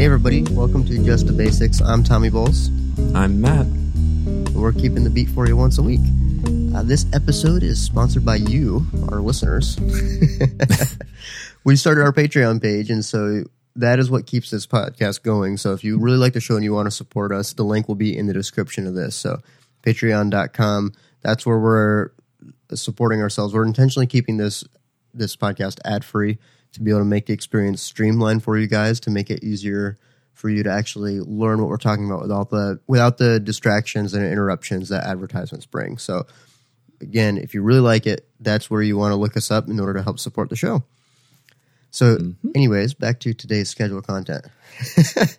Hey, everybody, welcome to Just the Bassics. I'm Tommy Bowles. I'm Matt. We're keeping the beat for you once a week. Uh, this episode is sponsored by you, our listeners. we started our Patreon page, and so that is what keeps this podcast going. So if you really like the show and you want to support us, the link will be in the description of this. So patreon.com, that's where we're supporting ourselves. We're intentionally keeping this this podcast ad free to be able to make the experience streamlined for you guys to make it easier for you to actually learn what we're talking about without the without the distractions and interruptions that advertisements bring. So again, if you really like it, that's where you want to look us up in order to help support the show. So, mm-hmm. anyways, back to today's schedule content.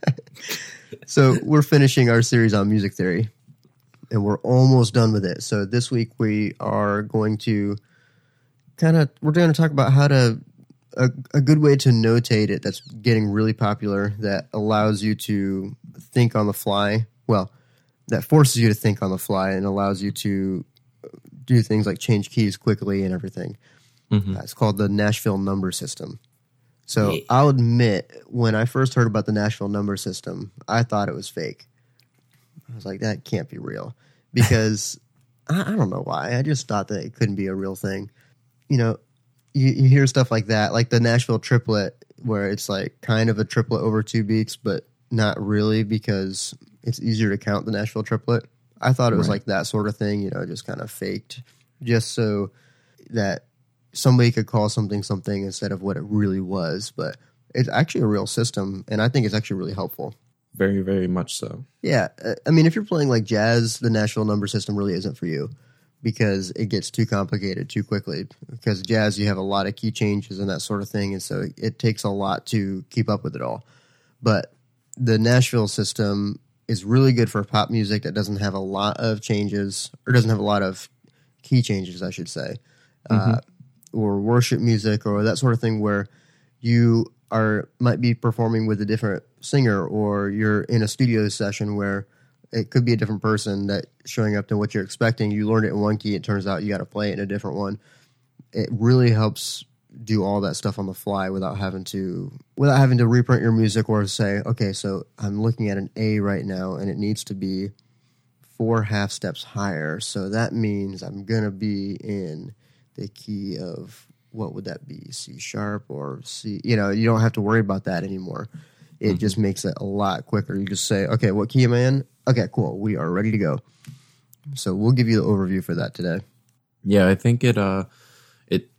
so, we're finishing our series on music theory, and we're almost done with it. So, this week we are going to kind of we're going to talk about how to a, a good way to notate it that's getting really popular that allows you to think on the fly. Well, that forces you to think on the fly and allows you to do things like change keys quickly and everything. Mm-hmm. Uh, it's called the Nashville number system. So yeah. I'll admit, when I first heard about the Nashville number system, I thought it was fake. I was like, that can't be real because I, I, don't know why. I just thought that it couldn't be a real thing. You know, you, you hear stuff like that, like the Nashville triplet, where it's like kind of a triplet over two beats, but not really because it's easier to count the Nashville triplet. I thought it was right. like that sort of thing, you know, just kind of faked, just so that somebody could call something something instead of what it really was. But it's actually a real system, and I think it's actually really helpful. Very, very much so. Yeah, uh, I mean, if you're playing like jazz, the Nashville number system really isn't for you because it gets too complicated too quickly. Because jazz, you have a lot of key changes and that sort of thing, and so it takes a lot to keep up with it all. But the Nashville system is really good for pop music that doesn't have a lot of changes or doesn't have a lot of key changes, I should say. Mm-hmm. Uh, or worship music or that sort of thing where you are might be performing with a different singer or you're in a studio session where it could be a different person that showing up to what you're expecting. You learned it in one key, it turns out you got to play it in a different one. It really helps do all that stuff on the fly without having to without having to reprint your music or say, okay, so I'm looking at an A right now and it needs to be four half steps higher. So that means I'm gonna be in the key of what would that be c sharp or c you know you don't have to worry about that anymore it mm-hmm. just makes it a lot quicker. You just say okay what key am i in? Okay cool. We are ready to go. So we'll give you the overview for that today. Yeah i think it uh it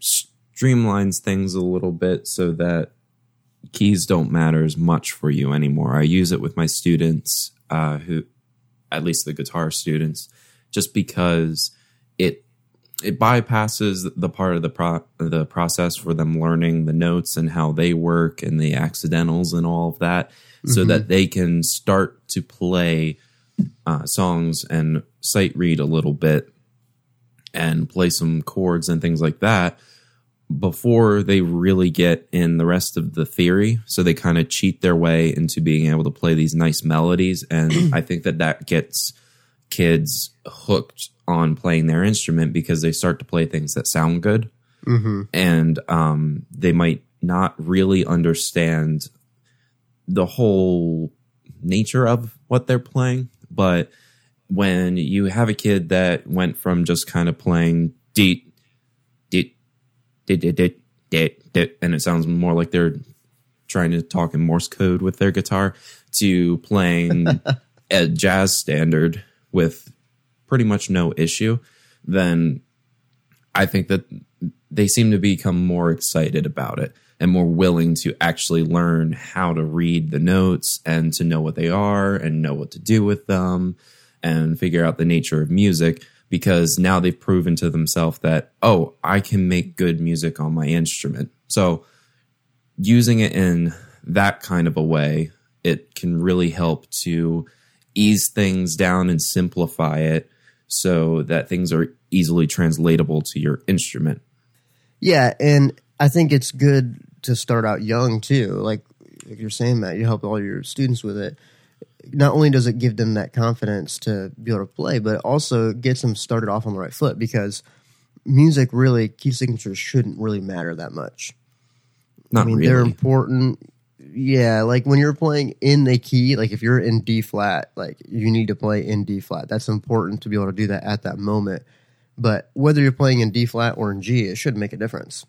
streamlines things a little bit so that keys don't matter as much for you anymore. I use it with my students uh who at least the guitar students just because it it bypasses the part of the pro- the process for them learning the notes and how they work and the accidentals and all of that, mm-hmm. so that they can start to play uh, songs and sight read a little bit and play some chords and things like that before they really get in the rest of the theory. So they kind of cheat their way into being able to play these nice melodies, and I think that that gets kids hooked on playing their instrument because they start to play things that sound good mm-hmm. and um, they might not really understand the whole nature of what they're playing but when you have a kid that went from just kind of playing deet deet deet deet deet deet, deet and it sounds more like they're trying to talk in morse code with their guitar to playing a jazz standard with pretty much no issue, then I think that they seem to become more excited about it and more willing to actually learn how to read the notes and to know what they are and know what to do with them and figure out the nature of music because now they've proven to themselves that, oh, I can make good music on my instrument. So using it in that kind of a way, it can really help to ease things down and simplify it so that things are easily translatable to your instrument. Yeah, and I think it's good to start out young too. Like if you're saying that, you help all your students with it. Not only does it give them that confidence to be able to play, but it also gets them started off on the right foot because music really key signatures shouldn't really matter that much. Not I mean, really. they're important yeah, like when you're playing in the key, like if you're in D flat, like you need to play in D flat. That's important to be able to do that at that moment. But whether you're playing in D flat or in G, it should make a difference.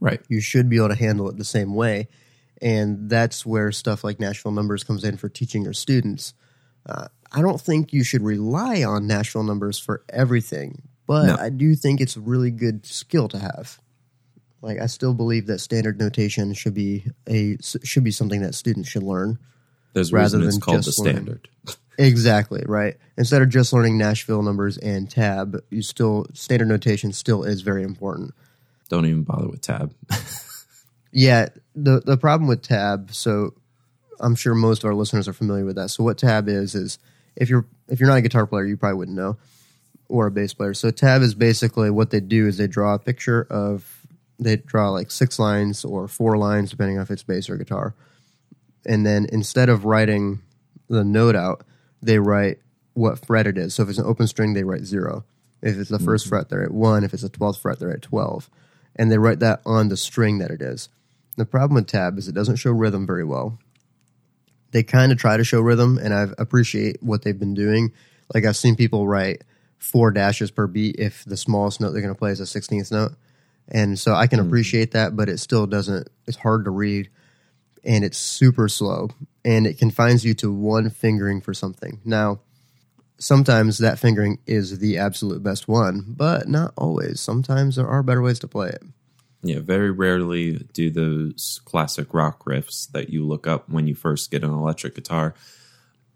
Right. You should be able to handle it the same way. And that's where stuff like Nashville numbers comes in for teaching your students. Uh, I don't think you should rely on Nashville numbers for everything, but No. I do think it's a really good skill to have. Like I still believe that standard notation should be a should be something that students should learn. There's Rather reason it's than called the just learning. standard. Exactly, right. Instead of just learning Nashville numbers and tab, you still standard notation still is very important. Don't even bother with tab. Yeah, the the problem with tab, so I'm sure most of our listeners are familiar with that. So what tab is is if you're if you're not a guitar player, you probably wouldn't know, or a bass player. So tab is basically what they do is they draw a picture of they draw like six lines or four lines depending on if it's bass or guitar, and then instead of writing the note out, they write what fret it is. So if it's an open string, they write zero. If it's the 1st mm-hmm. fret, they're at one. If it's a twelfth fret, they're at twelve, and they write that on the string that it is. The problem with tab is it doesn't show rhythm very well. They kind of try to show rhythm, and I appreciate what they've been doing. Like I've seen people write four dashes per beat if the smallest note they're going to play is a sixteenth note, and so I can hmm. appreciate that, but it still doesn't. It's hard to read, and it's super slow, and it confines you to one fingering for something. Now, sometimes that fingering is the absolute best one, but not always. Sometimes there are better ways to play it. Yeah, very rarely do those classic rock riffs that you look up when you first get an electric guitar.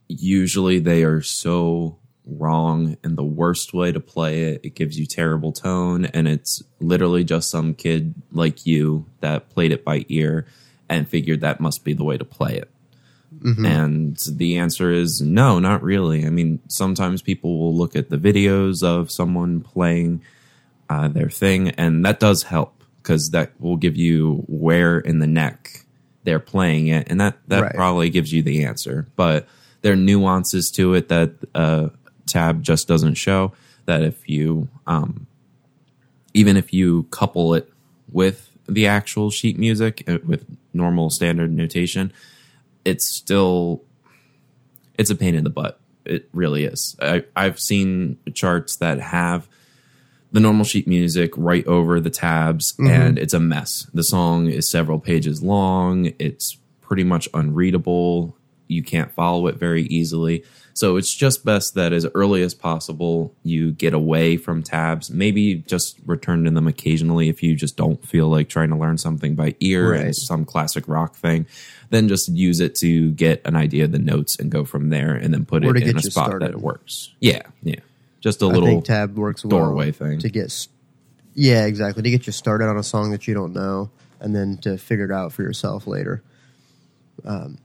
Usually they are so wrong and the worst way to play it. It gives you terrible tone and it's literally just some kid like you that played it by ear and figured that must be the way to play it. And the answer is no, not really. I mean, sometimes people will look at the videos of someone playing uh, their thing, and that does help because that will give you where in the neck they're playing it, and that that Right. probably gives you the answer. But there are nuances to it that uh, tab just doesn't show. That if you, um, even if you couple it with the actual sheet music uh, with normal standard notation, it's still it's a pain in the butt. It really is. I, I've seen charts that have the normal sheet music right over the tabs, and it's a mess. The song is several pages long. It's pretty much unreadable. You can't follow it very easily. So it's just best that as early as possible you get away from tabs. Maybe just return to them occasionally if you just don't feel like trying to learn something by ear and some classic rock thing. Then just use it to get an idea of the notes and go from there, and then put Or it in a spot started. that it works. Yeah, yeah. Just a I little tab works well doorway thing. to get. Yeah, exactly. To get you started on a song that you don't know, and then to figure it out for yourself later. Um,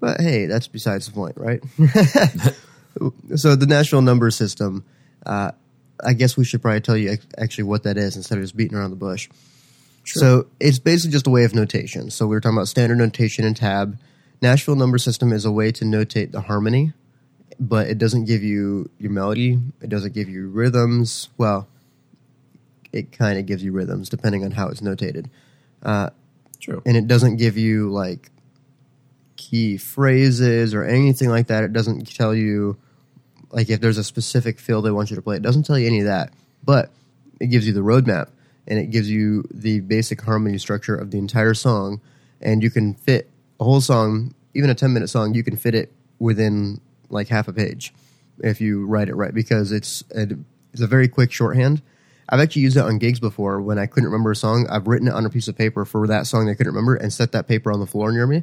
but hey, that's besides the point, right? so the Nashville number system. Uh, I guess we should probably tell you actually what that is instead of just beating around the bush. So it's basically just a way of notation. So we were talking about standard notation and tab. Nashville number system is a way to notate the harmony, but it doesn't give you your melody. It doesn't give you rhythms. Well, it kind of gives you rhythms depending on how it's notated, True. and it doesn't give you like key phrases or anything like that. It doesn't tell you like if there's a specific field they want you to play. It doesn't tell you any of that, but it gives you the roadmap and it gives you the basic harmony structure of the entire song, and you can fit a whole song, even a ten minute song, you can fit it within like half a page if you write it right because it's a, it's a very quick shorthand. I've actually used it on gigs before when I couldn't remember a song. I've written it on a piece of paper for that song I couldn't remember and set that paper on the floor near me.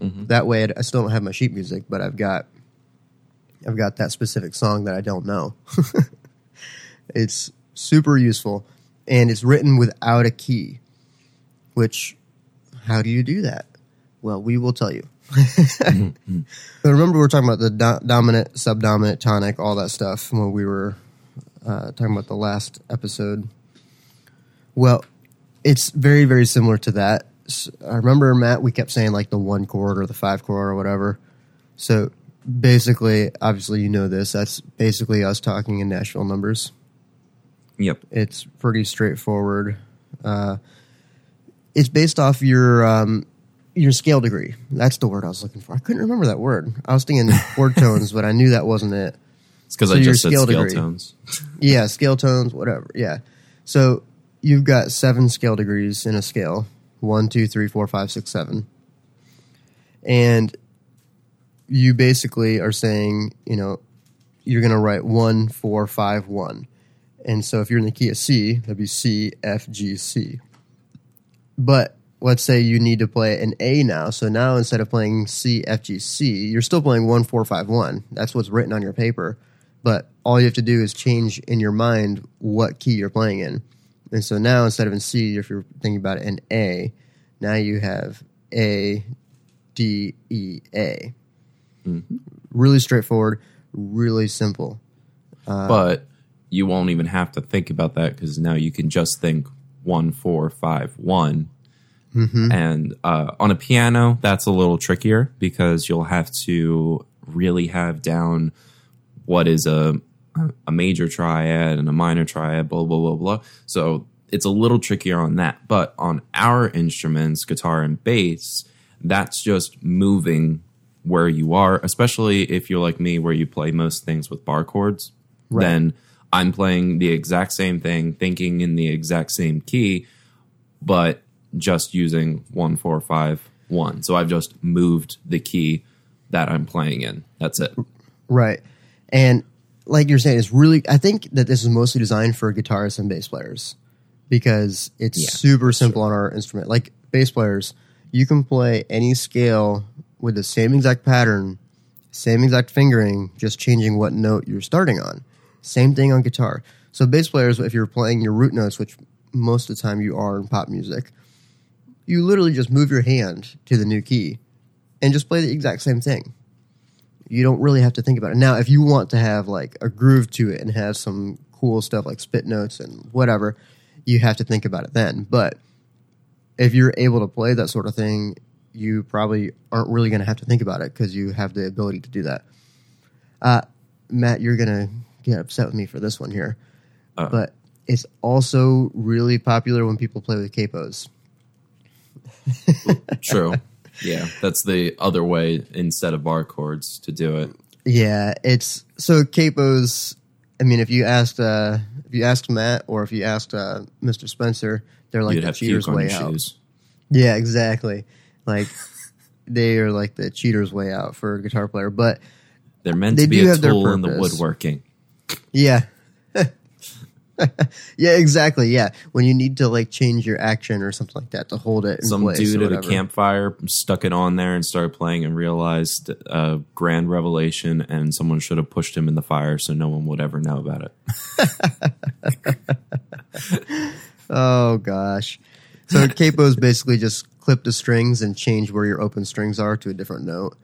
Mm-hmm. That way, I'd- I still don't have my sheet music, but I've got I've got that specific song that I don't know. it's super useful, and it's written without a key. Which, how do you do that? Well, we will tell you. Mm-hmm. Mm-hmm. But remember, we were talking about the do- dominant, subdominant, tonic, all that stuff when we were uh, talking about the last episode. Well, it's very, very similar to that. I remember, Matt, we kept saying like the one chord or the five chord or whatever. So basically, obviously, you know this. That's basically us talking in Nashville numbers. Yep. It's pretty straightforward. Uh, it's based off your um, your scale degree. That's the word I was looking for. I couldn't remember that word. I was thinking chord tones, but I knew that wasn't it. It's because So I just said scale scale degree. tones. Yeah, scale tones, whatever. Yeah. So you've got seven scale degrees in a scale one, two, three, four, five, six, seven. And you basically are saying, you know, you're going to write one, four, five, one. And so if you're in the key of C, that'd be C, F, G, C. But let's say you need to play an A now. So now instead of playing C, F, G, C, you're still playing one, four, five, one. That's what's written on your paper. But all you have to do is change in your mind what key you're playing in. And so now instead of in C, if you're thinking about it in A, now you have A, D, E, A. Mm-hmm. Really straightforward, really simple. Uh, but you won't even have to think about that because now you can just think one, four, five, one. Mm-hmm. And uh, on a piano, that's a little trickier because you'll have to really have down what is a a major triad and a minor triad, blah blah blah blah. So it's a little trickier on that. But on our instruments, guitar and bass, that's just moving where you are, especially if you're like me, where you play most things with bar chords. Right. Then I'm playing the exact same thing, thinking in the exact same key, but just using one, four, five, one. So I've just moved the key that I'm playing in. That's it. Right. And like you're saying, it's really, I think that this is mostly designed for guitarists and bass players because it's Yeah, super simple on our instrument. Like bass players, you can play any scale with the same exact pattern, same exact fingering, just changing what note you're starting on. Same thing on guitar. So bass players, if you're playing your root notes, which most of the time you are in pop music, you literally just move your hand to the new key and just play the exact same thing you don't really have to think about it. Now, if you want to have like a groove to it and have some cool stuff like spit notes and whatever, you have to think about it then. But if you're able to play that sort of thing, you probably aren't really going to have to think about it because you have the ability to do that. Uh, Matt, you're going to get upset with me for this one here, Uh. but it's also really popular when people play with capos. True. yeah, that's the other way instead of bar chords to do it. Yeah, it's so capos. I mean, if you asked uh, if you asked Matt or if you asked uh, Mr. Spencer, they're like You'd the cheaters way out. shoes. Yeah, exactly. Like they are like the cheaters way out for a guitar player. But They're meant to be a tool in the woodworking. yeah, yeah, exactly. Yeah, when you need to like change your action or something like that to hold it in Some dude at a campfire stuck it on there and started playing and realized a grand revelation, and someone should have pushed him in the fire so no one would ever know about it. Oh gosh. So capos basically just clip the strings and change where your open strings are to a different note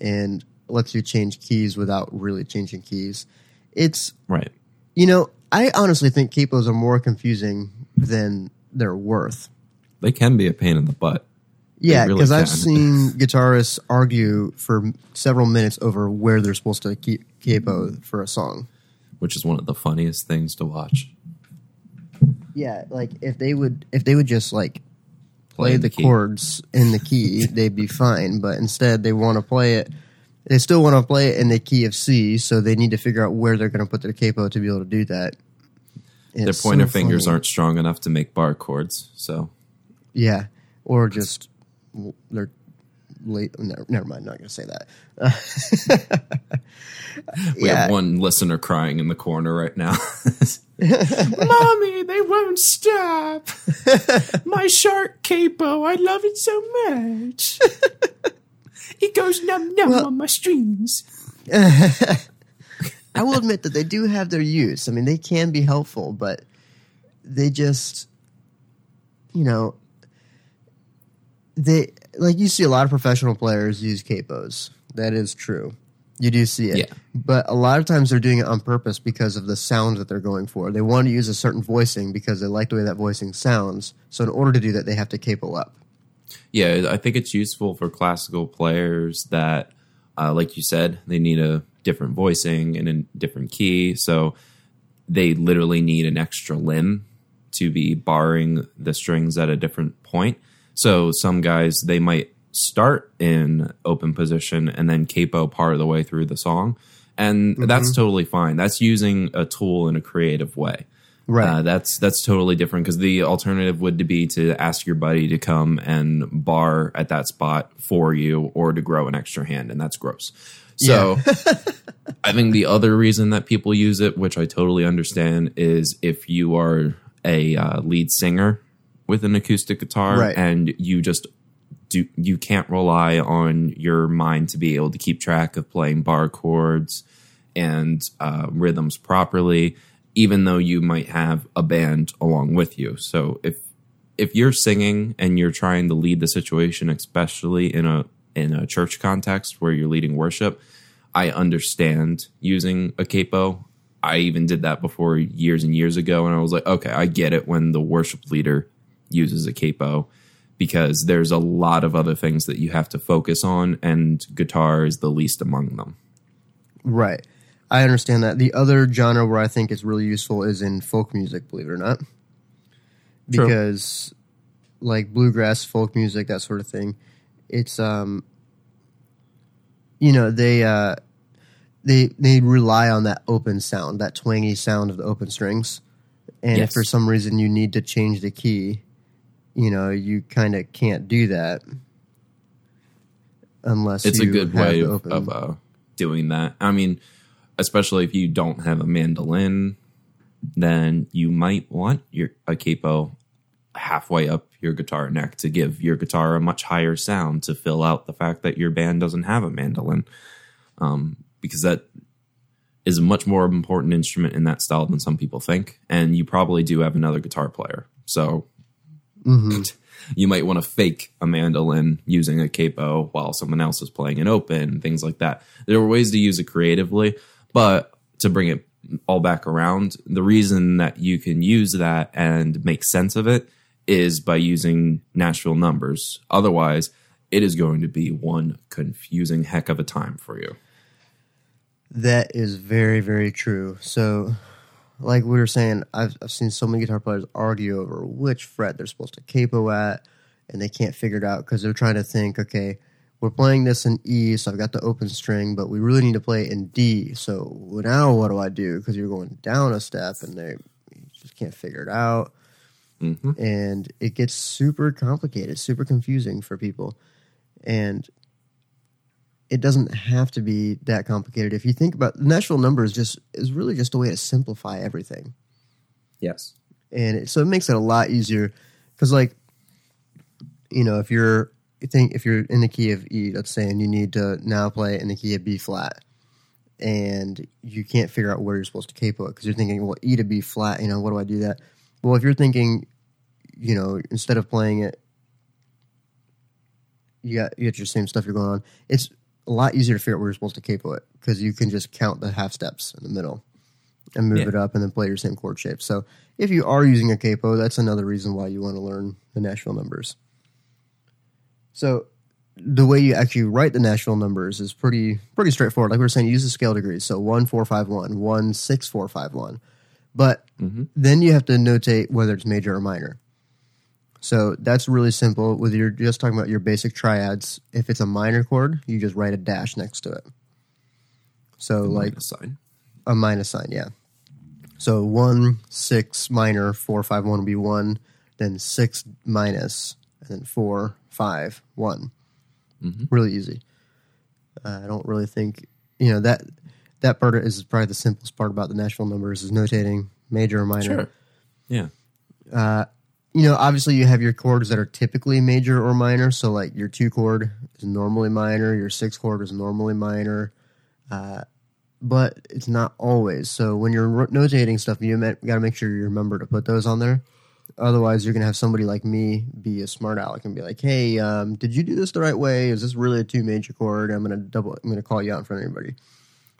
and lets you change keys without really changing keys. It's Right. you know, I honestly think capos are more confusing than they're worth. They can be a pain in the butt. Yeah, really because I've seen guitarists argue for several minutes over where they're supposed to keep capo for a song. which is one of the funniest things to watch. Yeah, like if they would if they would just like play in the the chords in the key, they'd be fine. But instead, they want to play it. They still want to play it in the key of C, so they need to figure out where they're going to put their capo to be able to do that. Their pointer so fingers funny. aren't strong enough to make bar chords, so Yeah, or just they're late. Never, never mind. Not going to say that. we yeah, have one listener crying in the corner right now. Mommy, they won't stop. My shark capo, I love it so much. It goes num num Well- on my strings. I will admit that they do have their use. I mean, they can be helpful, but they just, you know, they like you see a lot of professional players use capos. That is true. You do see it. Yeah. But a lot of times they're doing it on purpose because of the sound that they're going for. They want to use a certain voicing because they like the way that voicing sounds. So in order to do that, they have to capo up. Yeah, I think it's useful for classical players that, uh, like you said, they need a different voicing and a different key. So they literally need an extra limb to be barring the strings at a different point. So some guys, they might start in open position and then capo part of the way through the song. And that's totally fine. That's using a tool in a creative way. Right. Uh, that's that's totally different because the alternative would be to ask your buddy to come and bar at that spot for you or to grow an extra hand, and that's gross. So I think the other reason that people use it, which I totally understand, is if you are a uh, lead singer with an acoustic guitar Right. and you just do you can't rely on your mind to be able to keep track of playing bar chords and uh, rhythms properly, even though you might have a band along with you. So if if you're singing and you're trying to lead the situation, especially in a in a church context where you're leading worship, I understand using a capo. I even did that before years and years ago, and I was like, okay, I get it when the worship leader uses a capo because there's a lot of other things that you have to focus on, and guitar is the least among them. Right. I understand that. The other genre where I think it's really useful is in folk music, believe it or not. True. Because like bluegrass, folk music, that sort of thing, it's um you know, they uh they they rely on that open sound, that twangy sound of the open strings. And if for some reason you need to change the key, you know, you kind of can't do that unless It's a good way of, of uh, doing that. I mean, especially if you don't have a mandolin, then you might want your a capo halfway up your guitar neck to give your guitar a much higher sound to fill out the fact that your band doesn't have a mandolin, um, because that is a much more important instrument in that style than some people think. And you probably do have another guitar player, so you might want to fake a mandolin using a capo while someone else is playing an open, things like that. There are ways to use it creatively, but to bring it all back around, the reason that you can use that and make sense of it is by using Nashville numbers. Otherwise, it is going to be one confusing heck of a time for you. That is very, very true. So, like we were saying, I've, I've seen so many guitar players argue over which fret they're supposed to capo at, and they can't figure it out because they're trying to think, okay, we're playing this in E, so I've got the open string, but we really need to play it in D. So now what do I do? Because you're going down a step, and they just can't figure it out, hmm and it gets super complicated, super confusing for people, and it doesn't have to be that complicated. If you think about the Nashville numbers, just is really just a way to simplify everything, Yes. and it, so it makes it a lot easier. Because, like, you know, if you're you think if you're in the key of E, let's say, and you need to now play in the key of B flat, and you can't figure out where you're supposed to capo it because you're thinking, well, E to B flat, you know, what do I do that? Well, if you're thinking, you know, instead of playing it, you got you got your same stuff you're going on. It's a lot easier to figure out where you're supposed to capo it because you can just count the half steps in the middle and move Yeah. it up and then play your same chord shape. So if you are using a capo, that's another reason why you want to learn the Nashville numbers. So the way you actually write the Nashville numbers is pretty pretty straightforward. Like we were saying, use the scale degrees. So one four five one, one six four five one. But mm-hmm. then you have to notate whether it's major or minor. So that's really simple. Whether you're just talking about your basic triads, if it's a minor chord, you just write a dash next to it. So like a Minus sign. a minus sign, yeah. So one six minor four five one would be one, then six minus, and then four five one. Really easy. Uh, I don't really think you know that that part is probably the simplest part about the Nashville numbers is notating major or minor. Sure. Yeah. you know, obviously you have your chords that are typically major or minor. So like your two chord is normally minor, your six chord is normally minor, uh, but it's not always. So when you're notating stuff, you got to make sure you remember to put those on there. Otherwise, you're gonna have somebody like me be a smart aleck and be like, "Hey, um, did you do this the right way? Is this really a two major chord? I'm gonna double. I'm gonna call you out in front of everybody."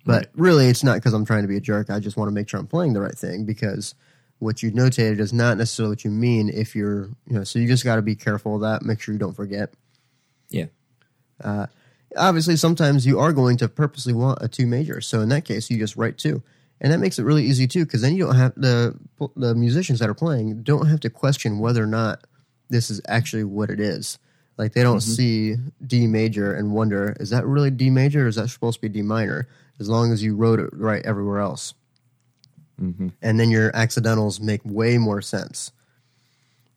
But really, it's not because I'm trying to be a jerk. I just want to make sure I'm playing the right thing because what you notated is not necessarily what you mean if you're, you know, so you just got to be careful of that. Make sure you don't forget. Yeah. Uh, Obviously, sometimes you are going to purposely want a two major. So in that case, you just write two. And that makes it really easy too, because then you don't have the the musicians that are playing don't have to question whether or not this is actually what it is. Like they don't mm-hmm. see D major and wonder, is that really D major or is that supposed to be D minor? As long as you wrote it right everywhere else. Mm-hmm. And then your accidentals make way more sense.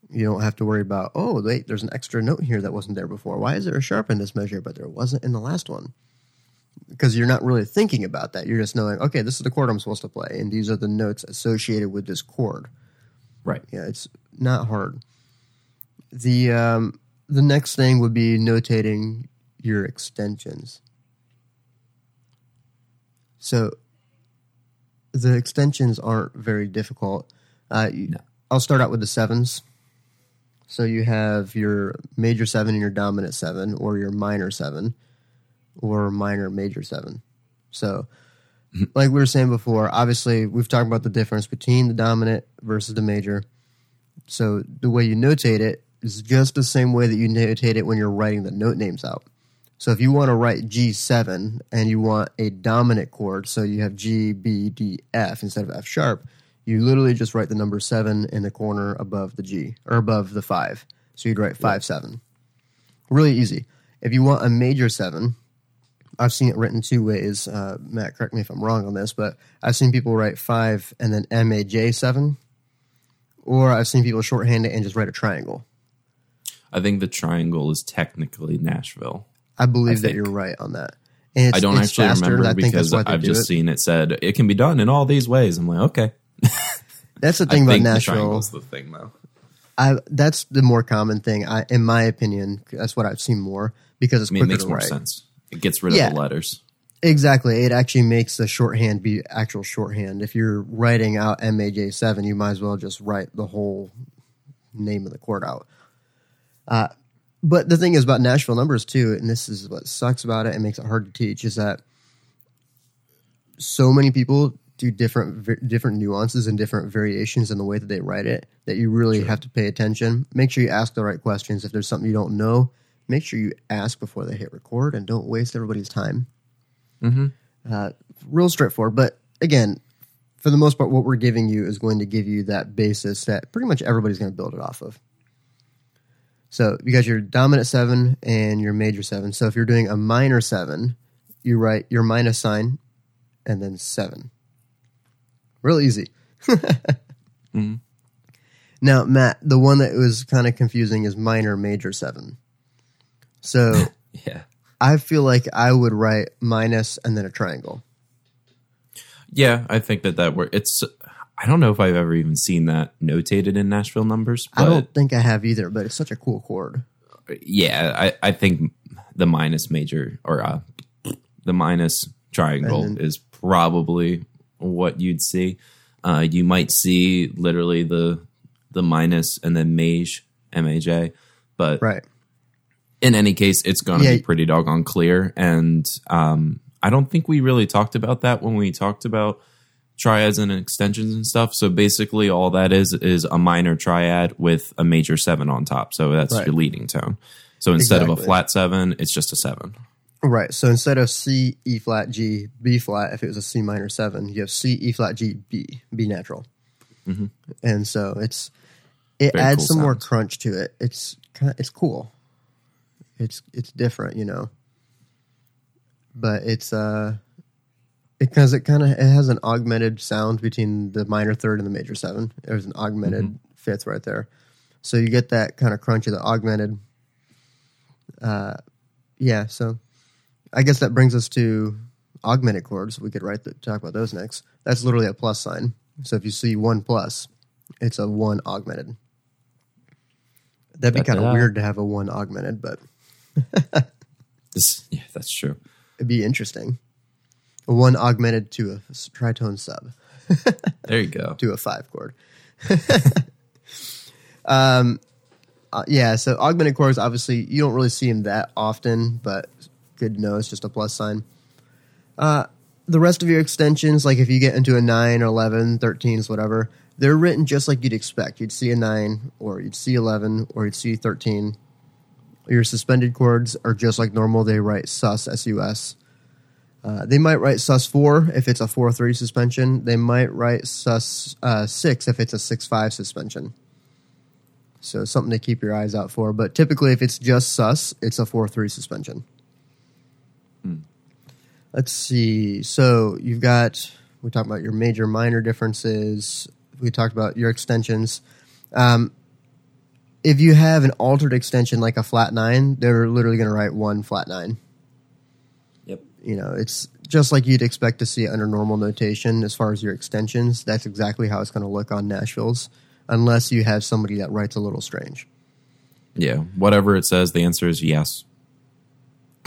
You don't have to worry about, oh, wait, there's an extra note here that wasn't there before. Why is there a sharp in this measure, but there wasn't in the last one? Because you're not really thinking about that. You're just knowing, okay, this is the chord I'm supposed to play, and these are the notes associated with this chord. Right. Yeah, it's not hard. The um, the next thing would be notating your extensions. So the extensions aren't very difficult. Uh, you- I'll start out with the sevens. So you have your major seven and your dominant seven, or your minor seven, or minor major seven. So, like we were saying before, obviously we've talked about the difference between the dominant versus the major. So the way you notate it is just the same way that you notate it when you're writing the note names out. So if you want to write G7 and you want a dominant chord, so you have G, B, D, F instead of F sharp, you literally just write the number 7 in the corner above the G or above the 5. So you'd write 5 7. Really easy. If you want a major 7, I've seen it written two ways. Uh, Matt, correct me if I'm wrong on this, but I've seen people write 5 and then M A J 7 or I've seen people shorthand it and just write a triangle. I think the triangle is technically Nashville. I believe that you're right on that. And it's, I don't actually faster, remember I because I've just it. seen it said it can be done in all these ways. I'm like, okay. That's the I thing about the Nashville. triangle's the thing though. I, that's the more common thing, I, in my opinion. That's what I've seen more because it's I mean, it makes to more write. sense. It gets rid Yeah. of the letters. Exactly. It actually makes the shorthand be actual shorthand. If you're writing out MAJ7, you might as well just write the whole name of the chord out. Uh, but the thing is about Nashville numbers too, and this is what sucks about it and makes it hard to teach, is that so many people do different different nuances and different variations in the way that they write it that you really have to pay attention. Make sure you ask the right questions. If there's something you don't know, make sure you ask before they hit record and don't waste everybody's time uh, real straightforward. But again, for the most part, what we're giving you is going to give you that basis that pretty much everybody's going to build it off of. So you got your dominant seven and your major seven. So if you're doing a minor seven, you write your minus sign and then seven. Real easy. Now, Matt, the one that was kind of confusing is minor major seven. So Yeah. I feel like I would write minus and then a triangle. Yeah, I think that that works. It's. I don't know if I've ever even seen that notated in Nashville numbers, I don't think I have either, but it's such a cool chord. yeah, I, I think the minus major or uh, the minus triangle then- is probably what you'd see. Uh, you might see literally the the minus and then mage M A J, but Right. In any case, it's going to Yeah. be pretty doggone clear. And um, I don't think we really talked about that when we talked about triads and extensions and stuff. So basically, all that is is a minor triad with a major seven on top. So that's Right. your leading tone. So instead of a flat seven, it's just a seven. Right. So instead of C, E flat, G, B flat, if it was a C minor seven, you have C, E flat, G, B, B natural. And so it's it Mm-hmm. Very adds cool some more crunch to it. It's kind of, it's cool. It's it's different, you know. But it's uh because it kind of it has an augmented sound between the minor third and the major seven. There's an augmented Mm-hmm. fifth right there, so you get that kind of crunch of the augmented. Uh, yeah. So I guess that brings us to augmented chords. We could write the, talk about those next. That's literally a plus sign. So if you see one plus, it's a one augmented. That'd be kind of weird to have a one augmented, but This, yeah, that's true. it'd be interesting. One augmented to a tritone sub. There you go. to a five chord. um, uh, yeah, so augmented chords, obviously, you don't really see them that often, but good to know it's just a plus sign. Uh, the rest of your extensions, like if you get into a 9 or 11, 13s, whatever, they're written just like you'd expect. You'd see a 9, or you'd see 11, or you'd see 13. Your suspended chords are just like normal. They write sus, S-U-S. Uh, they might write sus 4 if it's a 4 3 suspension. They might write sus uh, 6 if it's a 6 5 suspension. So something to keep your eyes out for. But typically, if it's just sus, it's a four three suspension. Let's see. So you've got we talked about your major minor differences. We talked about your extensions. Um, if you have an altered extension like a flat nine, they're literally going to write one flat nine. Yep. You know, it's just like you'd expect to see under normal notation as far as your extensions. That's exactly how it's going to look on Nashville's, unless you have somebody that writes a little strange. Yeah. Whatever it says, the answer is yes.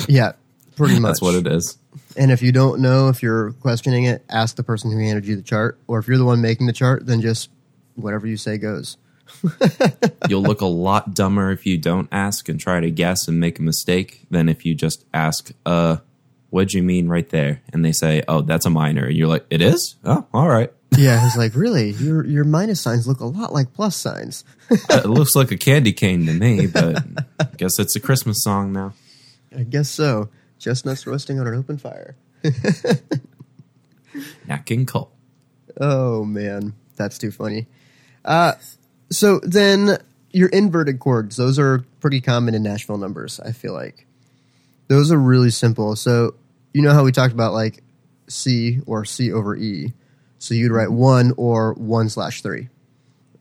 Yeah, pretty much. That's what it is. And if you don't know, if you're questioning it, ask the person who handed you the chart. Or if you're the one making the chart, then just whatever you say goes. You'll look a lot dumber if you don't ask and try to guess and make a mistake than if you just ask, uh, what'd you mean right there? And they say, oh, that's a minor. And you're like, it is? Oh, all right. Yeah, it's like, really? Your your minus signs look a lot like plus signs. it looks like a candy cane to me, but I guess it's a Christmas song now. I guess so. Chestnuts roasting on an open fire. Nat King Cole. Oh man, that's too funny. Uh, so then your inverted chords, those are pretty common in Nashville numbers. I feel like those are really simple. So you know how we talked about like C or C over E. So you'd write one or one slash three,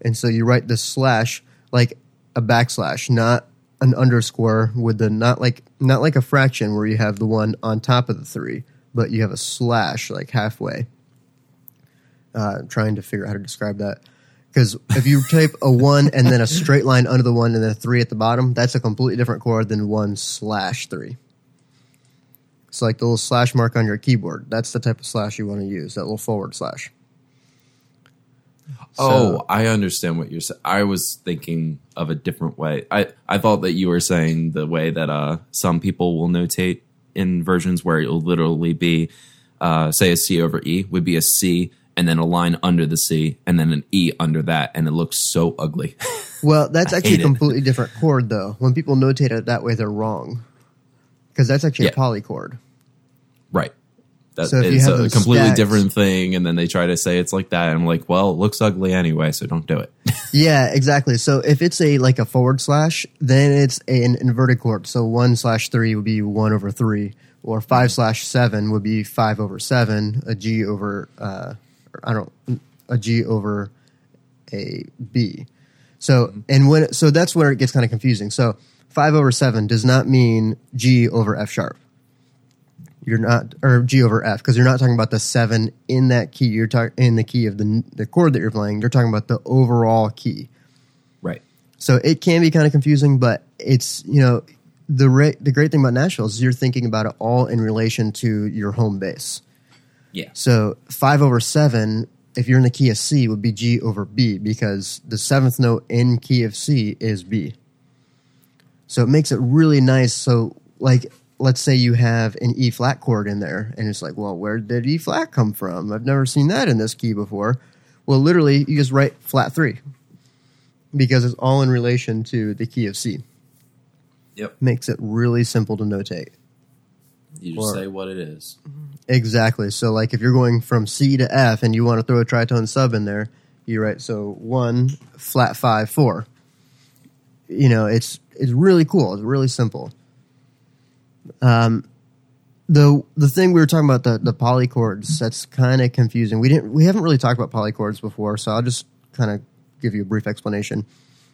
and so you write the slash like a backslash, not an underscore with the not like not like a fraction where you have the one on top of the three, but you have a slash like halfway. Uh, trying to figure out how to describe that because if you type a one and then a straight line under the one and then a three at the bottom, that's a completely different chord than one slash three. It's like the little slash mark on your keyboard, that's the type of slash you want to use, that little forward slash. Oh, So- I understand what you're saying. I was thinking of a different way. I, I thought that you were saying the way that uh, some people will notate inversions where it'll literally be, uh, say, a C over E would be a C and then a line under the C and then an E under that. And it looks so ugly. Well, that's actually a it. completely different chord, though. When people notate it that way, they're wrong. Because that's actually a polychord. right. That, So it's a completely stacks- different thing. And then they try to say it's like that. And I'm like, well, it looks ugly anyway, so don't do it. Yeah, exactly. So if it's a like a forward slash, then it's an inverted chord. So one slash three would be one over three, or five slash seven would be five over seven. A G over uh, I don't a G over a B. So and when so that's where it gets kind of confusing. So five over seven does not mean G over F sharp. You're not or G over F because you're not talking about the seven in that key. You're talking in the key of the the chord that you're playing. You're talking about the overall key. right. So it can be kind of confusing, but it's you know the ra- the great thing about Nashville is you're thinking about it all in relation to your home base. Yeah. So five over seven, if you're in the key of C, would be G over B because the seventh note in key of C is B. So it makes it really nice. So like let's say you have an E flat chord in there, and it's like, well, where did E flat come from? I've never seen that in this key before. Well, literally, you just write flat three because it's all in relation to the key of C. Yep. Makes it really simple to notate. You just Or- say what it is. Exactly. So, like, if you're going from C to F and you want to throw a tritone sub in there, you write so one flat five four. You know, it's it's really cool. It's really simple. Um, the the thing we were talking about the the polychords that's kind of confusing. We didn't we haven't really talked about polychords before, so I'll just kind of give you a brief explanation.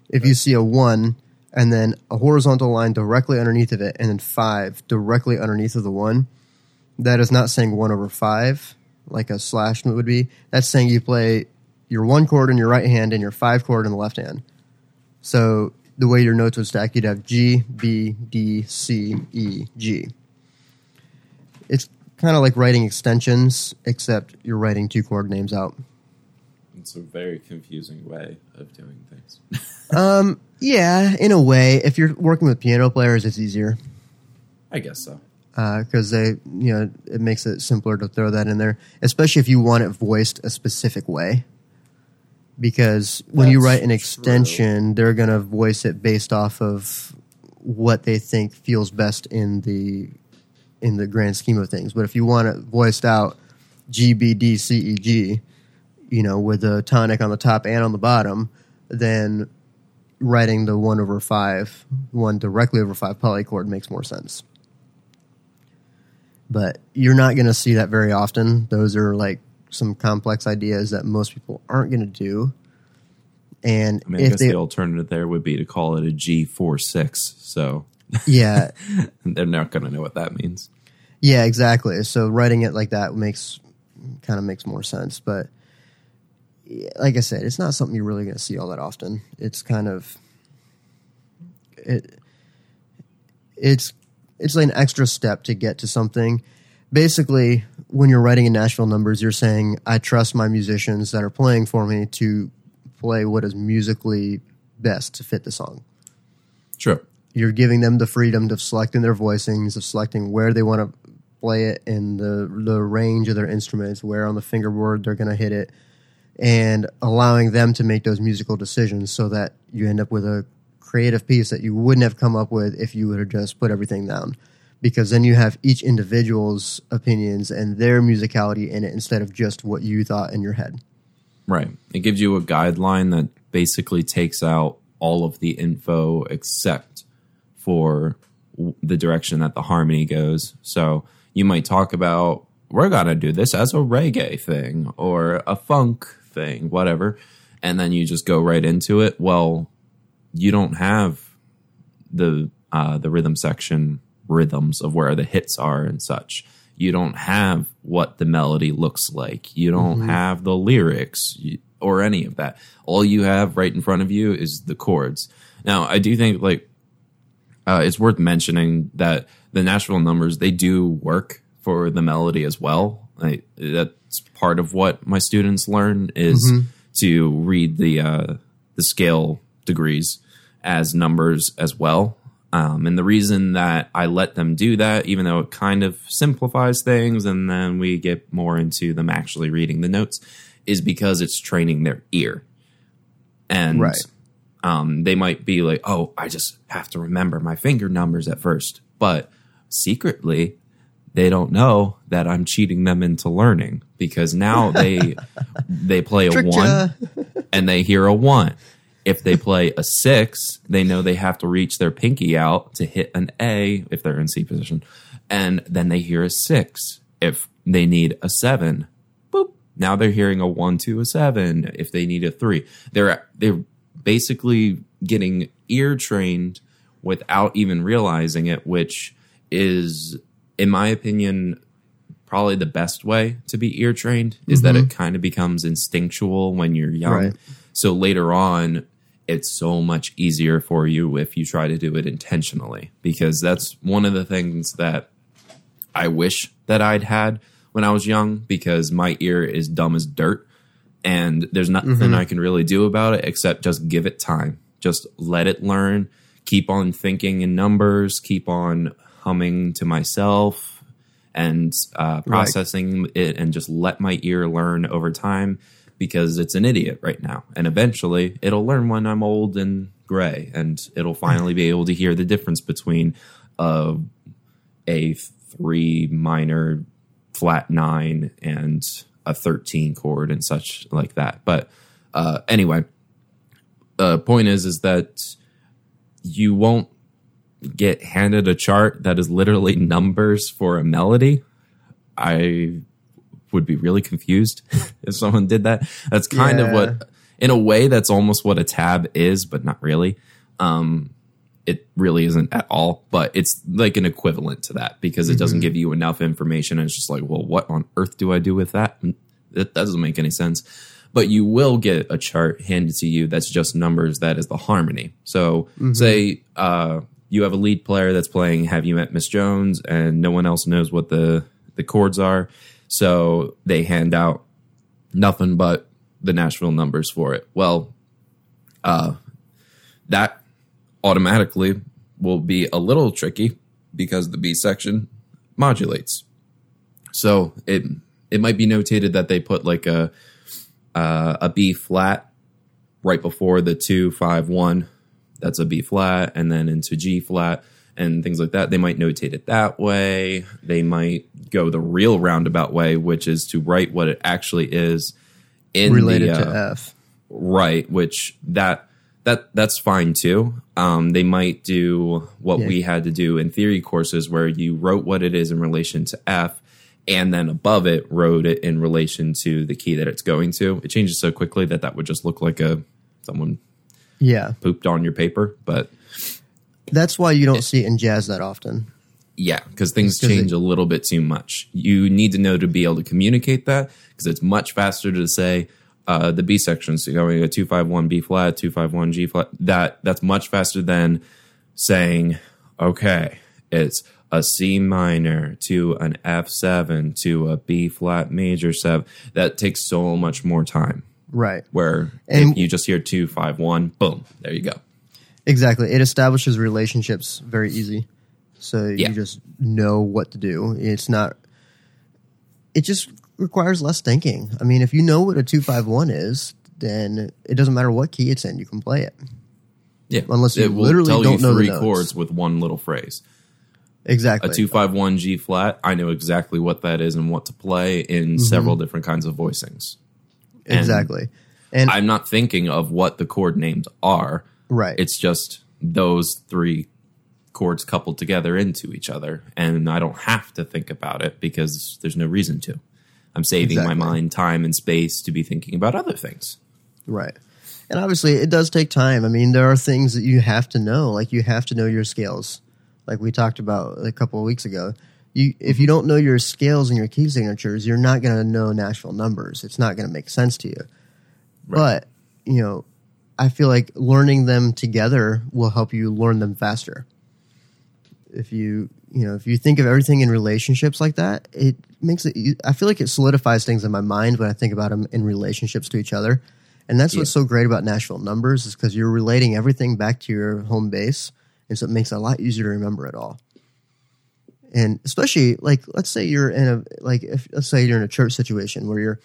If you see a one and then a horizontal line directly underneath of it, and then five directly underneath of the one, that is not saying one over five like a slash would be. That's saying you play your one chord in your right hand and your five chord in the left hand. So the way your notes would stack, you'd have G, B, D, C, E, G. It's kind of like writing extensions, except you're writing two chord names out. It's a very confusing way of doing things. Um, yeah, in a way, if you're working with piano players, it's easier. I guess so. because they you know it makes it simpler to throw that in there, especially if you want it voiced a specific way. Because when you write an true. extension, they're gonna voice it based off of what they think feels best in the in the grand scheme of things. But if you want it voiced out G B D C E G, you know, with a tonic on the top and on the bottom, then writing the one over five, one directly over five polychord makes more sense. But you're not going to see that very often. Those are like some complex ideas that most people aren't going to do. And I mean, I if guess they, the alternative there would be to call it a G four six. So yeah, they're not going to know what that means. Yeah, exactly. So writing it like that makes kind of makes more sense. But like I said, it's not something you're really going to see all that often. It's kind of it. It's it's like an extra step to get to something. Basically, when you're writing in Nashville numbers, you're saying, "I trust my musicians that are playing for me to play what is musically best to fit the song." Sure. you're giving them the freedom of selecting their voicings, of selecting where they want to play it in the the range of their instruments, where on the fingerboard they're going to hit it, and allowing them to make those musical decisions so that you end up with a creative piece that you wouldn't have come up with if you would have just put everything down. Because then you have each individual's opinions and their musicality in it instead of just what you thought in your head. Right. It gives you a guideline that basically takes out all of the info except for the direction that the harmony goes. So you might talk about, we're going to do this as a reggae thing or a funk thing, whatever. And then you just go right into it. Well, you don't have the uh, the rhythm section rhythms of where the hits are and such. You don't have what the melody looks like. You don't have the lyrics or any of that. All you have right in front of you is the chords. Now, I do think like uh, it's worth mentioning that the Nashville numbers they do work for the melody as well. Like, that's part of what my students learn is to read the uh, the scale degrees as numbers as well. Um, and the reason that I let them do that, even though it kind of simplifies things, and then we get more into them actually reading the notes, is because it's training their ear. And Right. um, they might be like, oh, I just have to remember my finger numbers at first. But secretly, they don't know that I'm cheating them into learning because now they they play a Tricked one ya. and they hear a one. If they play a six, they know they have to reach their pinky out to hit an A if they're in C position, and then they hear a six. If they need a seven, boop. Now they're hearing a one, two, a seven. If they need a three, they're they're basically getting ear trained without even realizing it, which is, in my opinion, probably the best way to be ear trained is that it mm-hmm. kind of becomes instinctual when you're young. Right. So later on, it's so much easier for you if you try to do it intentionally because that's one of the things that I wish that I'd had when I was young because my ear is dumb as dirt and there's nothing mm-hmm. I can really do about it except just give it time. Just let it learn, keep on thinking in numbers, keep on humming to myself and uh, processing it and just let my ear learn over time because it's an idiot right now. And eventually it'll learn when I'm old and gray and it'll finally be able to hear the difference between uh, a three minor flat nine and a 13 chord and such like that. But uh, anyway, the point is, is that you won't get handed a chart that is literally numbers for a melody. I would be really confused if someone did that. That's kind of what, in a way, that's almost what a tab is, but not really. Um, it really isn't at all, but it's like an equivalent to that because it doesn't give you enough information. And it's just like, well, what on earth do I do with that? That doesn't make any sense. But you will get a chart handed to you that's just numbers. That is the harmony. So say uh, you have a lead player that's playing "Have You Met Miss Jones" and no one else knows what the the chords are. So they hand out nothing but the Nashville numbers for it. Well, uh, that automatically will be a little tricky because the B section modulates. So it it might be notated that they put like a uh, a B flat right before the two five one. That's a B flat, and then into G flat and things like that. They might notate it that way. They might go the real roundabout way, which is to write what it actually is in related the, to uh, F. right which that that that's fine too. Um, they might do what Yeah. we had to do in theory courses, where you wrote what it is in relation to F, and then above it wrote it in relation to the key that it's going to. It changes so quickly that that would just look like a someone Yeah, pooped on your paper. But that's why you don't see it in jazz that often. yeah, because things change it- a little bit too much. You need to know to be able to communicate that because it's much faster to say. Uh, the B sections so going a two five one B flat, two five one G flat. That that's much faster than saying, okay, it's a C minor to an F seven to a B flat major seven. That takes so much more time. Right. Where And- if you just hear two five one, boom, there you go. Exactly. It establishes relationships very easy. So Yeah. you just know what to do. It's not it just requires less thinking. I mean, if you know what a 251 is, then it doesn't matter what key it's in, you can play it. Yeah, Unless you it will literally tell don't you know three chords with one little phrase. Exactly. a 251 G flat, I know exactly what that is and what to play in Mm-hmm. several different kinds of voicings. And exactly. And I'm not thinking of what the chord names are. right. It's just those three chords coupled together into each other. And I don't have to think about it because there's no reason to. I'm saving Exactly. my mind time and space to be thinking about other things. Right. And obviously, it does take time. I mean, there are things that you have to know. Like you have to know your scales, like we talked about a couple of weeks ago. You, if you don't know your scales and your key signatures, you're not going to know Nashville numbers. It's not going to make sense to you. But you know, I feel like learning them together will help you learn them faster. If you you know if you think of everything in relationships like that, it makes it. I feel like it solidifies things in my mind when I think about them in relationships to each other. And that's what's so great about Nashville numbers is because you're relating everything back to your home base, and so it makes it a lot easier to remember it all. And especially like let's say you're in a like if let's say you're in a church situation where you're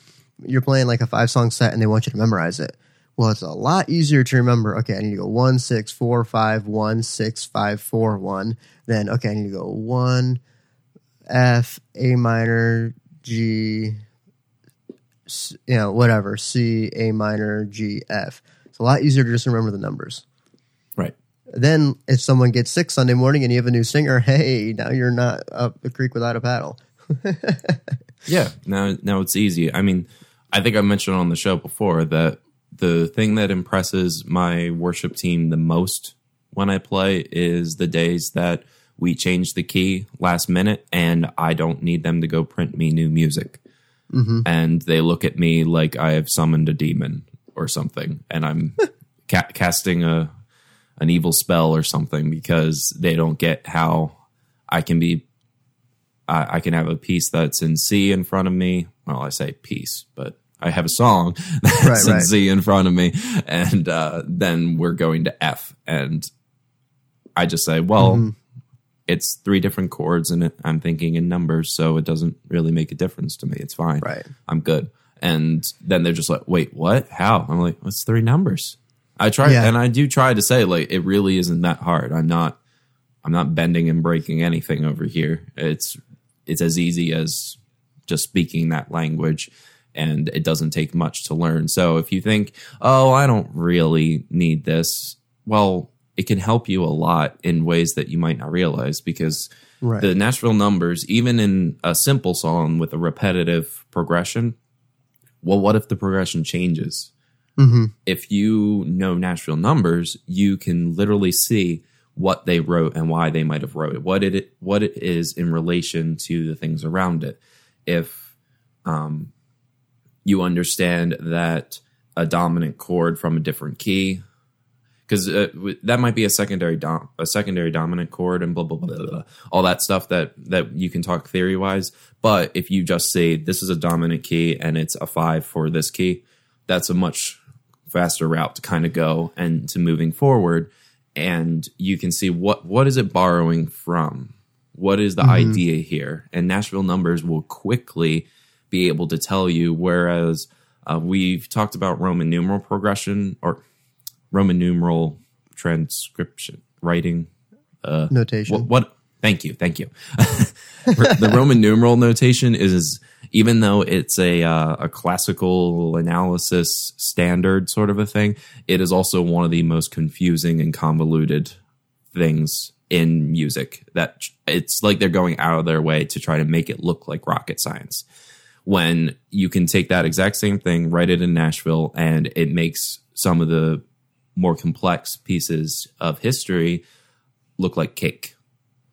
you're playing like a five song set and they want you to memorize it. Well, it's a lot easier to remember. Okay, I need to go one six four five one six five four one. Then okay, I need to go one F A minor g you know, whatever, C, A minor, G, F. It's a lot easier to just remember the numbers. Then, if someone gets sick Sunday morning and you have a new singer, hey, now you're not up the creek without a paddle. Yeah, now now it's easy. I mean, I think I mentioned on the show before that the thing that impresses my worship team the most when I play is the days that we change the key last minute and I don't need them to go print me new music. Mm-hmm. And they look at me like I have summoned a demon or something and I'm ca- casting a an evil spell or something because they don't get how I can be I, I can have a piece that's in C in front of me. Well, I say piece, but I have a song that's Right, in right. C in front of me, and uh, then we're going to F, and I just say, well, Mm-hmm. it's three different chords, and it, I'm thinking in numbers, so it doesn't really make a difference to me. It's fine. Right. I'm good. And then they're just like, wait, what? How? I'm like, it's three numbers. I try, Yeah. and I do try to say like, it really isn't that hard. I'm not I'm not bending and breaking anything over here. It's it's as easy as just speaking that language and it doesn't take much to learn. So if you think, "Oh, I don't really need this." Well, it can help you a lot in ways that you might not realize because Right. the Nashville numbers, even in a simple song with a repetitive progression, well, what if the progression changes? Hmm if you know Nashville numbers, you can literally see what they wrote and why they might have wrote it, what it what it is in relation to the things around it. If um, you understand that a dominant chord from a different key, because uh, that might be a secondary dom- a secondary dominant chord and blah, blah blah blah blah all that stuff that that you can talk theory wise. But if you just say this is a dominant key and it's a five for this key, that's a much faster route to kind of go and to moving forward. And you can see what what is it borrowing from? What is the idea here? And nashville numbers will quickly be able to tell you whereas uh, we've talked about roman numeral progression or roman numeral transcription writing Notation. what, what Thank you, thank you. the Roman numeral notation is even though it's a uh, a classical analysis standard sort of a thing, it is also one of the most confusing and convoluted things in music. That it's like they're going out of their way to try to make it look like rocket science. When you can take that exact same thing, write it in Nashville, and it makes some of the more complex pieces of history look like cake.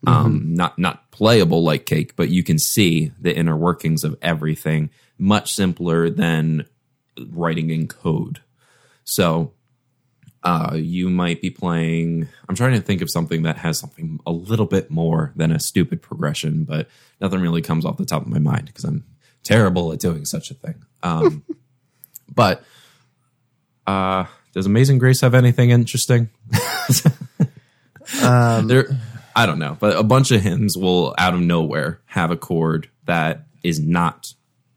Um, not not playable like cake, but you can see the inner workings of everything much simpler than writing in code. So uh, you might be playing. I'm trying to think of something that has something a little bit more than a stupid progression, but nothing really comes off the top of my mind because I'm terrible at doing such a thing. Um, but uh, does Amazing Grace have anything interesting? Um, there, I don't know, but a bunch of hymns will out of nowhere have a chord that is not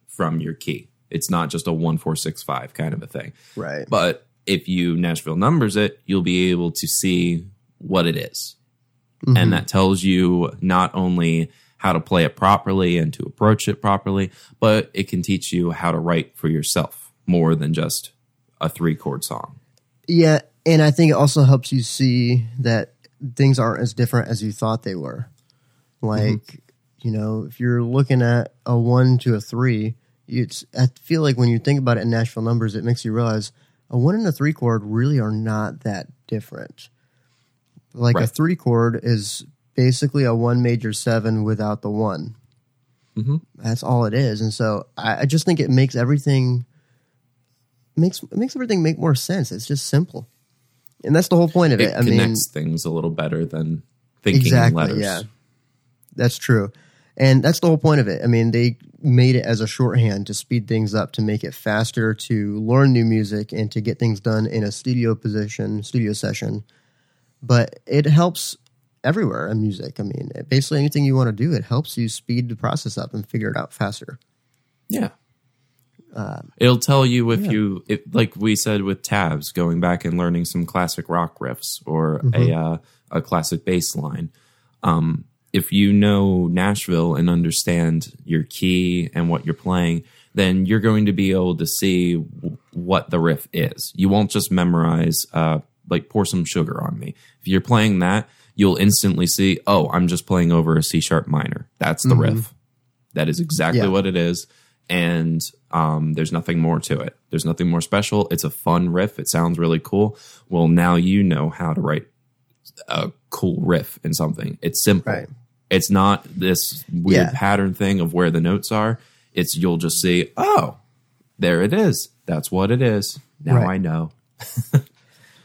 from your key. It's not just a one four six five kind of a thing. right. But if you Nashville numbers it, you'll be able to see what it is. And mm-hmm. that tells you not only how to play it properly and to approach it properly, but it can teach you how to write for yourself more than just a three chord song. Yeah, and I think it also helps you see that things aren't as different as you thought they were. Like, you know, if you're looking at a one to a three, it's I feel like when you think about it in Nashville numbers, it makes you realize a one and a three chord really are not that different. Like a three chord is basically a one major seven without the one. Mhm. That's all it is, and so I, I just think it makes everything makes it makes everything make more sense. It's just simple, and that's the whole point of it. It I mean, connects things a little better than thinking exactly, letters. yeah, that's true, and that's the whole point of it. I mean, they made it as a shorthand to speed things up, to make it faster, to learn new music, and to get things done in a studio position, studio session. But it helps everywhere in music. I mean, basically anything you want to do, it helps you speed the process up and figure it out faster. Yeah. It'll tell you if you, if, like we said with tabs, going back and learning some classic rock riffs or a uh, a classic bass line. Um, if you know Nashville and understand your key and what you're playing, then you're going to be able to see w- what the riff is. You won't just memorize, uh, like pour some sugar on me. If you're playing that, you'll instantly see, oh, I'm just playing over a C sharp minor. That's the riff. That is exactly Yeah. what it is. And um, there's nothing more to it. There's nothing more special. It's a fun riff. It sounds really cool. Well, now you know how to write a cool riff in something. It's simple. Right. It's not this weird Yeah. pattern thing of where the notes are. It's you'll just see, oh, there it is. That's what it is. Now Right. I know.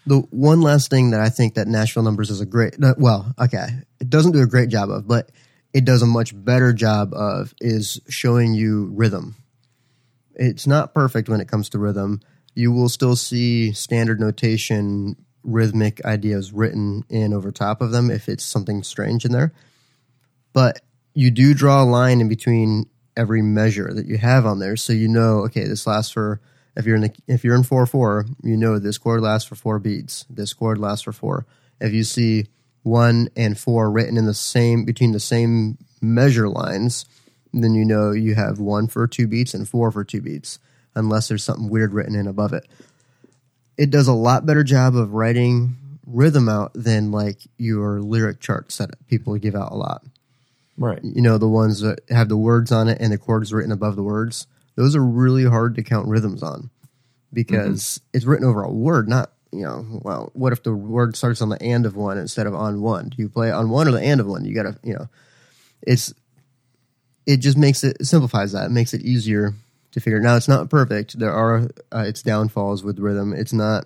The one last thing that I think that Nashville Numbers is a great, well, okay, it doesn't do a great job of, but it does a much better job of is showing you rhythm. It's not perfect when it comes to rhythm. You will still see standard notation, rhythmic ideas written in over top of them if it's something strange in there. But you do draw a line in between every measure that you have on there, so you know, okay, this lasts for if you're in the if you're in four four, you know this chord lasts for four beats. This chord lasts for four. If you see one and four written in the same between the same measure lines, then you know you have one for two beats and four for two beats, unless there's something weird written in above it. It does a lot better job of writing rhythm out than like your lyric charts that people give out a lot Right. you know the ones that have the words on it and the chords written above the words those are really hard to count rhythms on because mm-hmm. it's written over a word not you know well what if the word starts on the and of one instead of on one? Do you play it on one or the and of one? You gotta you know it's it just makes it simplifies that. It makes it easier to figure now it's not perfect. There are uh, its downfalls with rhythm. It's not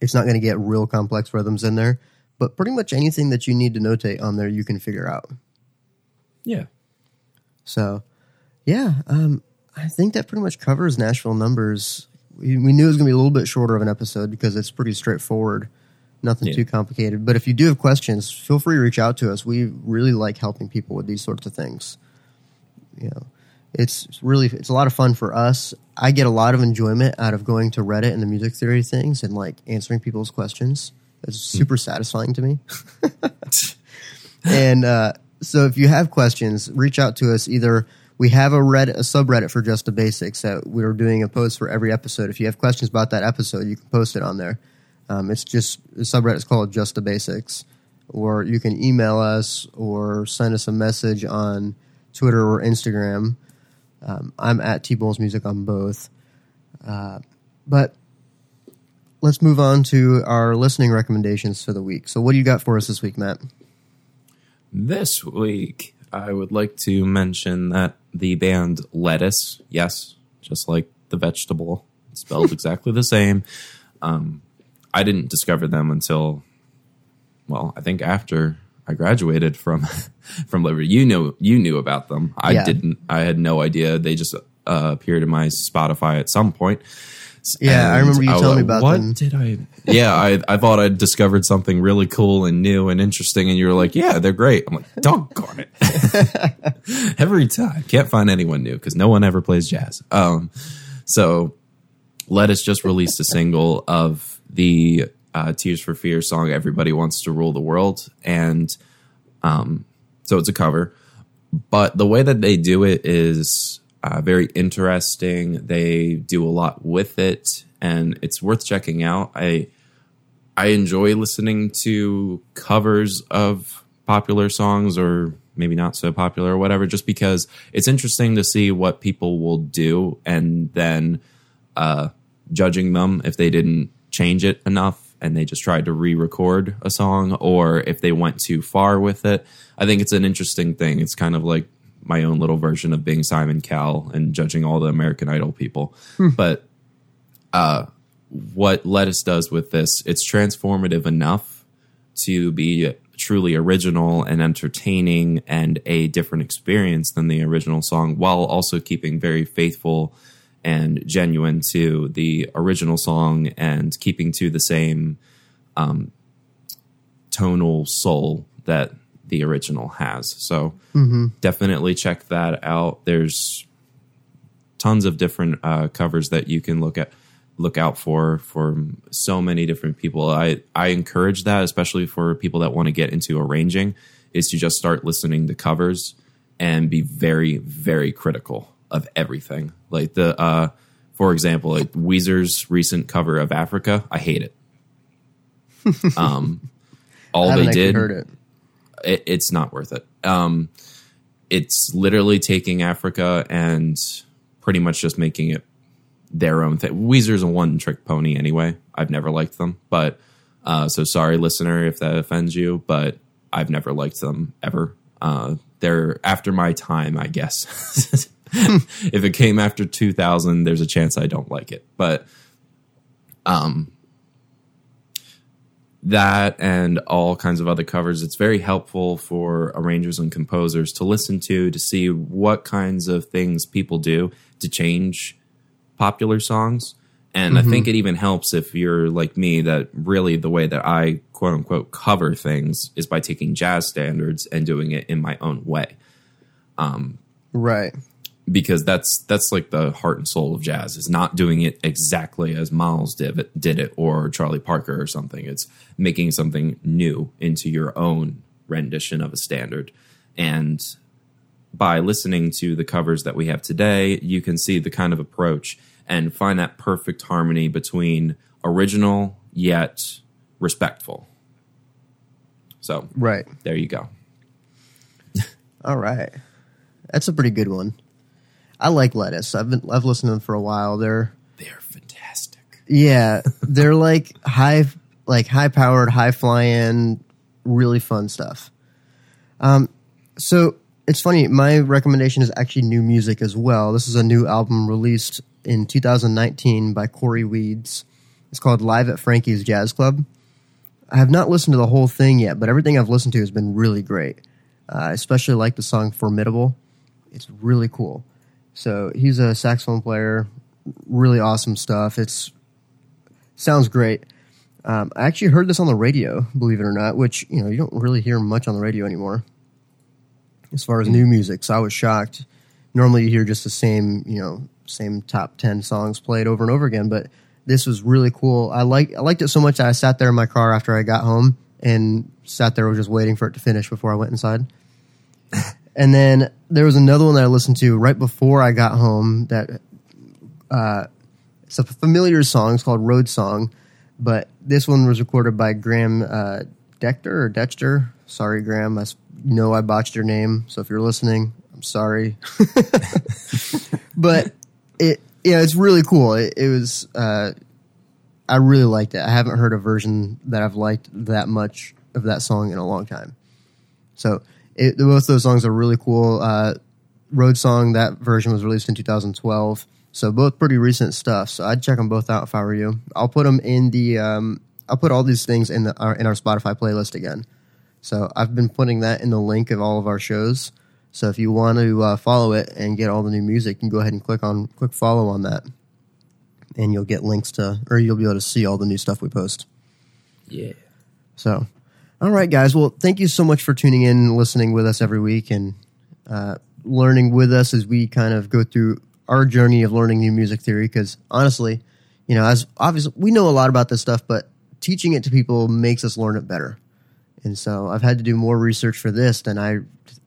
it's not going to get real complex rhythms in there but pretty much anything that you need to notate on there you can figure out. Yeah. so, yeah, um, I think that pretty much covers Nashville numbers. We, knew it was going to be a little bit shorter of an episode because it's pretty straightforward, nothing Yeah. too complicated. But if you do have questions, feel free to reach out to us. We really like helping people with these sorts of things. You know, it's it's really it's a lot of fun for us. I get a lot of enjoyment out of going to Reddit and the music theory things and like answering people's questions. It's super satisfying to me. and uh, so if you have questions, reach out to us. Either we have a Reddit, a subreddit for Just the Bassics that we're doing a post for every episode. If you have questions about that episode, you can post it on there. Um, it's just the subreddit is called Just the Bassics, or you can email us or send us a message on Twitter or Instagram. Um, I'm at T Bowles Music on both. Uh, but let's move on to our listening recommendations for the week. So, what do you got for us this week, Matt? This week, I would like to mention that the band Lettuce, yes, just like the vegetable, spelled exactly the same. Um, I didn't discover them until, well, I think after I graduated from from Liberty. You know, you knew about them. I Yeah. didn't. I had no idea. They just uh, appeared in my Spotify at some point. Yeah, I remember you was telling me like, about what them. did I? Yeah, I I thought I'd discovered something really cool and new and interesting, and you were like, "Yeah, they're great." I'm like, "Doggone it!" Every time, can't find anyone new because no one ever plays jazz. Um, so Lettuce just released a single of the uh, Tears for Fear song "Everybody Wants to Rule the World," and um, so it's a cover. But the way that they do it is uh, very interesting. They do a lot with it, and it's worth checking out. I I enjoy listening to covers of popular songs or maybe not so popular or whatever, just because it's interesting to see what people will do and then uh, judging them if they didn't change it enough and they just tried to re-record a song or if they went too far with it. I think it's an interesting thing. It's kind of like my own little version of being Simon Cowell and judging all the American Idol people. But uh, what Lettuce does with this, it's transformative enough to be truly original and entertaining and a different experience than the original song while also keeping very faithful and genuine to the original song and keeping to the same um, tonal soul that the original has. So definitely check that out. There's tons of different uh, covers that you can look at look out for for so many different people. I I encourage that, especially for people that want to get into arranging, is to just start listening to covers and be very very critical of everything. Like the uh, for example, like Weezer's recent cover of Africa, I hate it. Um, all they did heard it. it, it's not worth it. Um, it's literally taking Africa and pretty much just making it their own thing. Weezer's a one trick pony anyway. I've never liked them, but uh, so sorry, listener, if that offends you, but I've never liked them ever. Uh, they're after my time, I guess. if it came after 2000, there's a chance I don't like it, but um, that and all kinds of other covers. It's very helpful for arrangers and composers to listen to to see what kinds of things people do to change popular songs. And I think mm-hmm. it even helps if you're like me that really the way that I quote unquote cover things is by taking jazz standards and doing it in my own way um, Right. Because that's that's like the heart and soul of jazz is not doing it exactly as Miles did it, did it or Charlie Parker or something. It's making something new into your own rendition of a standard. And by listening to the covers that we have today, you can see the kind of approach and find that perfect harmony between original yet respectful. So Right. there you go. All right. That's a pretty good one. I like lettuce. I've been I've listened to them for a while. They're They're fantastic. yeah, they're like high like high powered, high flying, really fun stuff. Um so it's funny, my recommendation is actually new music as well. This is a new album released in 2019 by Cory Weeds. It's called Live at Frankie's Jazz Club. I have not listened to the whole thing yet, but everything I've listened to has been really great. Uh, I especially like the song Formidable. It's really cool. So he's a saxophone player, really awesome stuff. It's sounds great. Um, I actually heard this on the radio, believe it or not, which you know you don't really hear much on the radio anymore, as far as new music. So I was shocked. Normally you hear just the same, you know, same top ten songs played over and over again, but this was really cool. I like I liked it so much that I sat there in my car after I got home and sat there just waiting for it to finish before I went inside. and then there was another one that I listened to right before I got home that uh, it's a familiar song. It's called Road Song, but this one was recorded by Graham uh, Dechter or Dexter. Sorry, Graham. I know I botched your name, so if you're listening, I'm sorry. but it, yeah, it's really cool. It, it was. Uh, I really liked it. I haven't heard a version that I've liked that much of that song in a long time. So it, both those songs are really cool. Uh, Road Song, that version was released in 2012. So both pretty recent stuff. So I'd check them both out if I were you. I'll put them in the. Um, I'll put all these things in the our, in our Spotify playlist again. So I've been putting that in the link of all of our shows. So if you want to uh, follow it and get all the new music, you can go ahead and click on click follow on that, and you'll get links to or you'll be able to see all the new stuff we post. Yeah. So, all right, guys. Well, thank you so much for tuning in, and listening with us every week, and uh, learning with us as we kind of go through our journey of learning new music theory. Because honestly, you know, as obviously we know a lot about this stuff, but teaching it to people makes us learn it better. And so I've had to do more research for this than I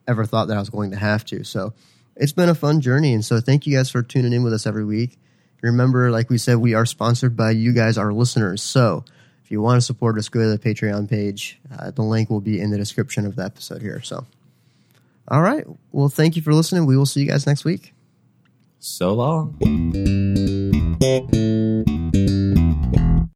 ever thought that I was going to have to. So it's been a fun journey. And so thank you guys for tuning in with us every week. Remember, like we said, we are sponsored by you guys, our listeners. So if you want to support us, go to the Patreon page. Uh, the link will be in the description of the episode here. So, all right. Well, thank you for listening. We will see you guys next week. So long.